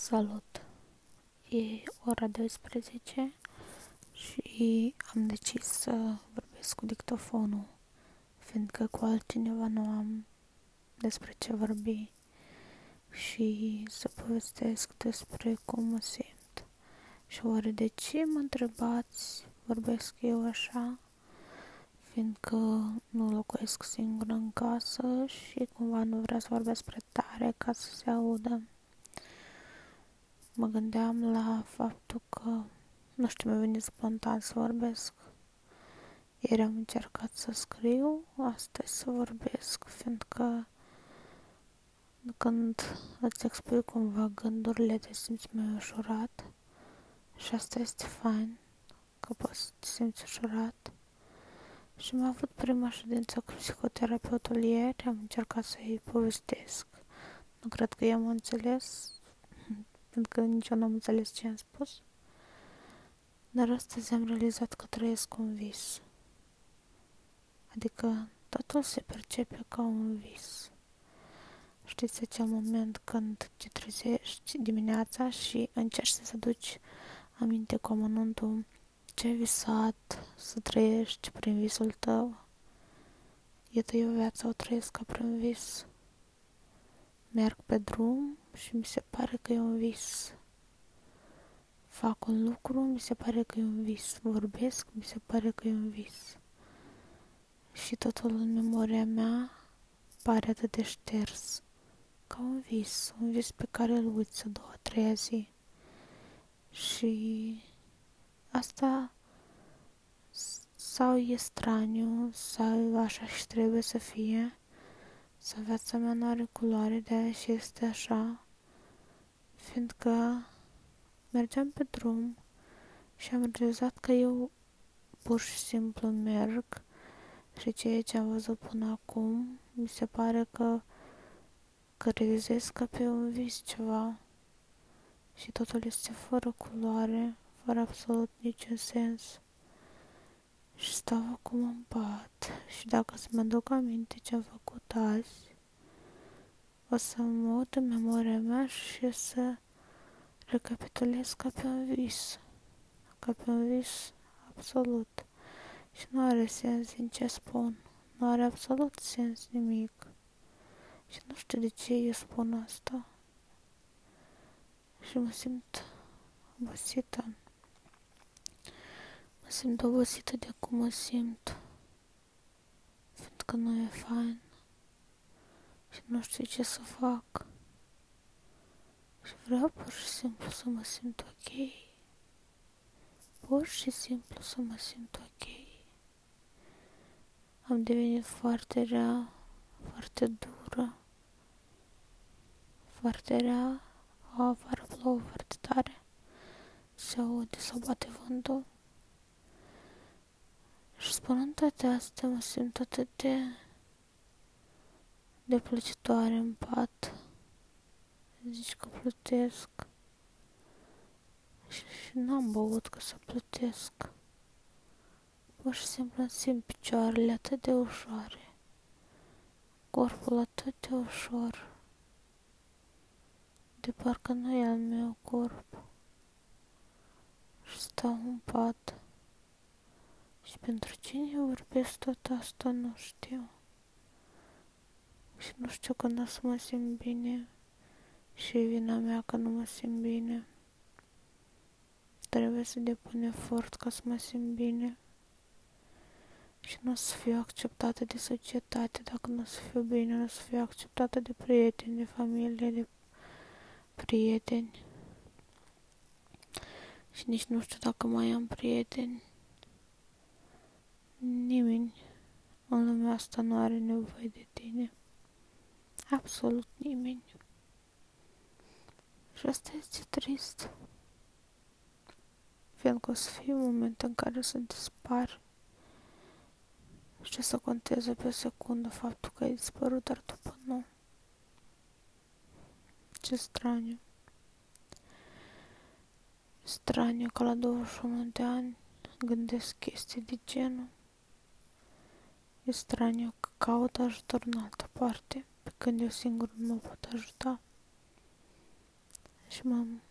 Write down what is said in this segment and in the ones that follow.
Salut! E ora 12 și am decis să vorbesc cu dictofonul, fiindcă cu altcineva nu am despre ce vorbi și să povestesc despre cum mă simt. Și oare de ce mă întrebați, vorbesc eu așa? Fiindcă nu locuiesc singur în casă și cumva nu vreau să vorbesc prea tare ca să se audă mă gândeam la faptul că, nu știu, mi-a venit spontan să vorbesc. Ieri am încercat să scriu, astăzi să vorbesc, fiindcă când îți expui cumva gândurile, te simți mai ușurat și asta este fain, că poți să te simți ușurat. Și am avut prima ședință cu psihoterapeutul ieri, am încercat să-i povestesc. Nu cred că i-am înțeles, pentru că nici eu n-am înțeles ce am spus. Dar astăzi am realizat că trăiesc un vis. Adică totul se percepe ca un vis. Știți acel moment când te trezești dimineața și încerci să duci aminte cu amănuntul ce ai visat să trăiești prin visul tău. Iată eu viața o trăiesc ca prin vis. Merg pe drum și mi se pare că e un vis. Fac un lucru, mi se pare că e un vis. Vorbesc, mi se pare că e un vis. Și totul în memoria mea pare atât de șters, ca un vis, un vis pe care îl uiți a doua, treia zi. Și asta sau e straniu, sau așa și trebuie să fie, să viața mea nu are culoare, de aia și este așa, fiindcă mergeam pe drum și am realizat că eu pur și simplu merg și ceea ce am văzut până acum mi se pare că că realizez ca pe un vis ceva și totul este fără culoare, fără absolut niciun sens. Și stau acum în pat și dacă să mă duc aminte ce am făcut azi, o să mă uit în memoria mea și să recapitulez ca pe un vis. Ca pe un vis absolut. Și nu are sens din ce spun. Nu are absolut sens nimic. Și nu știu de ce eu spun asta. Și mă simt obosită. Mă simt obosită de cum mă simt. Fiindcă nu e fain. Și nu știu ce să fac. Și vreau pur și simplu să mă simt ok. Pur și simplu să mă simt ok. Am devenit foarte rea, foarte dură. Foarte rea, o afară plouă foarte tare. Se aude sau bate vântul. Și spunând toate astea, mă simt atât de de plăcitoare în pat. Zici că plătesc. Și, și n-am băut ca să plătesc. Pur și simplu îmi simt picioarele atât de ușoare. Corpul atât de ușor. De parcă nu e al meu corp. Și stau în pat. Și pentru cine vorbesc tot asta, nu știu. Și nu știu când o să mă simt bine. Și e vina mea că nu mă simt bine. Trebuie să depun efort ca să mă simt bine. Și nu o să fiu acceptată de societate dacă nu o să fiu bine, nu o să fiu acceptată de prieteni, de familie, de prieteni. Și nici nu știu dacă mai am prieteni. Nimeni în lumea asta nu are nevoie de tine. Absolut nimeni. Și asta este trist. Fiindcă o să fie un moment în care o să dispar. Și ce să conteze pe o secundă faptul că ai dispărut, dar după nu. Ce straniu. Straniu că la 21 de ani gândesc chestii de genul. E straniu că caut ajutor în altă parte, pe când eu singur nu mă pot ajuta. Și m-am,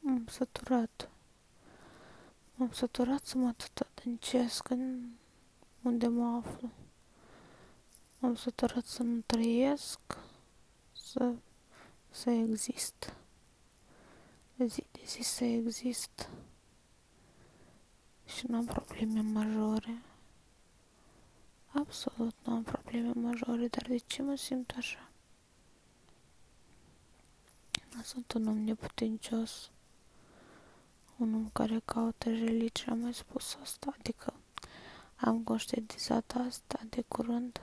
m-am săturat. M-am săturat să mă tătăncesc în unde mă aflu. M-am săturat să nu trăiesc, să, să exist. De zi de zi să exist. Și nu am probleme majore. Absolut nu am probleme majore, dar de ce mă simt așa? Sunt un om neputincios, un om care caută religie, am mai spus asta, adică am conștientizat asta de curând.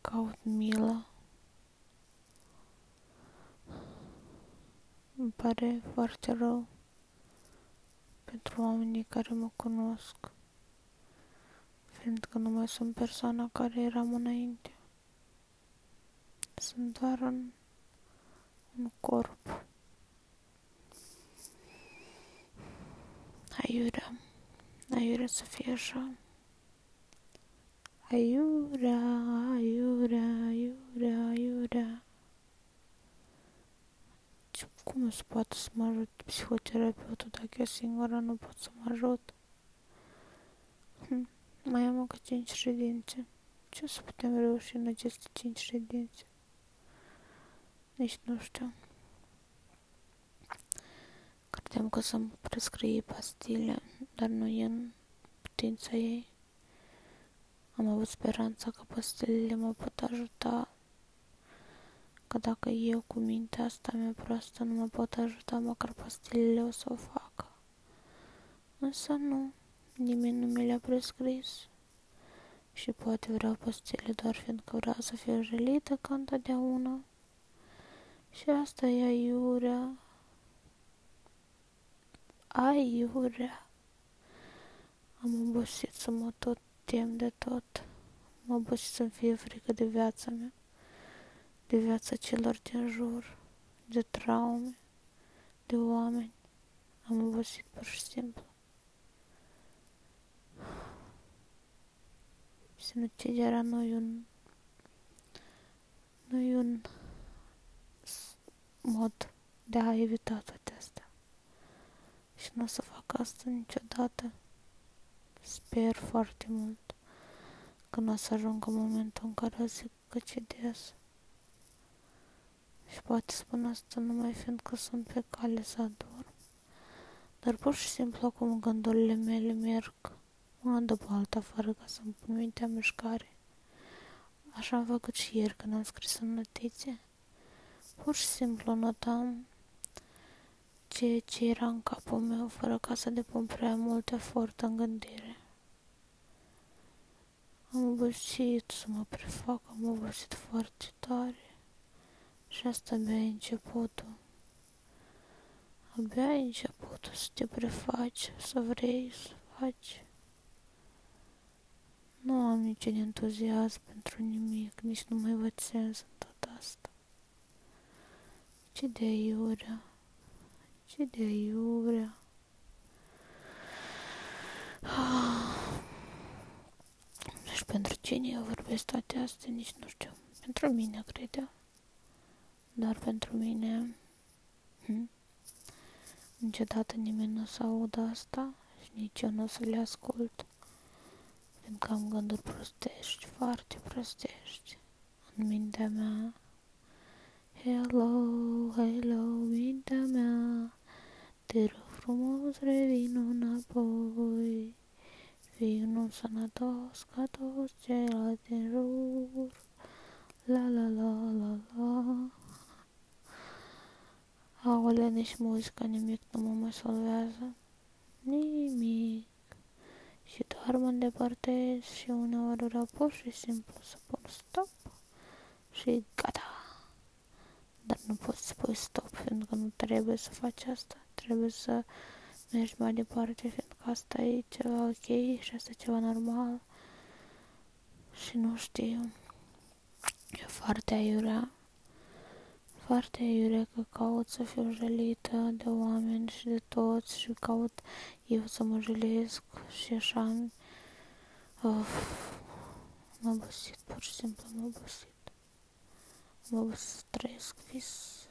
Caut milă. Îmi pare foarte rău pentru oamenii care mă cunosc, fiindcă nu mai sunt persoana care eram înainte. Sunt doar un, un corp. Aiurea. Aiurea să fie așa. Aiurea, aiurea, aiurea, aiurea. Cum se poate să mă ajut psihoterapeutul dacă eu singură nu pot să mă ajut? Hm. Mai am încă cinci ședințe. Ce să putem reuși în aceste cinci ședințe? Nici nu știu. Credeam că să-mi prescrie pastile, dar nu e în putința ei. Am avut speranța că pastilele mă pot ajuta că dacă eu cu mintea asta mea proastă nu mă pot ajuta, măcar pastilele o să o facă. Însă nu, nimeni nu mi le-a prescris. Și poate vreau pastile doar fiindcă vreau să fiu jelită ca întotdeauna. Și asta e aiurea. Aiurea. Am obosit să mă tot tem de tot. Am obosit să-mi fie frică de viața mea de viața celor din jur, de traume, de oameni. Am obosit pur și simplu. Sinuciderea nu e un nu e un mod de a evita toate astea. Și nu o să fac asta niciodată. Sper foarte mult că nu o să ajungă momentul în care o zic că cedez. Și poate spun asta numai fiindcă sunt pe cale să adorm. Dar pur și simplu acum gândurile mele merg una după alta fără ca să-mi pun mintea în mișcare. Așa am făcut și ieri când am scris în notițe. Pur și simplu notam ceea ce era în capul meu fără ca să depun prea mult efort în gândire. Am obosit să mă prefac, am obosit foarte tare. Și asta abia e începutul. Abia e începutul să te prefaci, să vrei să faci. Nu am niciun entuziasm pentru nimic, nici nu mai văd sens în tot asta. Ce de aiurea, ce de aiurea. Și pentru cine eu vorbesc toate astea, nici nu știu. Pentru mine, cred dar pentru mine hm, niciodată nimeni nu o să audă asta și nici eu nu o să le ascult. Fiindcă am gânduri prostești, foarte prostești în mintea mea. Hello, hello, mintea mea, te rog frumos, revin înapoi. Fii un sănătos ca toți ceilalți din jur. La la la la la. Aole, nici muzica, nimic nu mă mai salvează. Nimic. Și doar mă îndepărtez și uneori vreau pur și simplu să pun stop și gata. Dar nu poți să pui stop, fiindcă nu trebuie să faci asta. Trebuie să mergi mai departe, fiindcă asta e ceva ok și asta e ceva normal. Și nu știu. E foarte aiurea foarte iure că caut să fiu jelită de oameni și de toți și caut eu să mă jelesc și așa Uf, m-am obosit, pur și simplu m-am obosit. M-am obosit să trăiesc vis.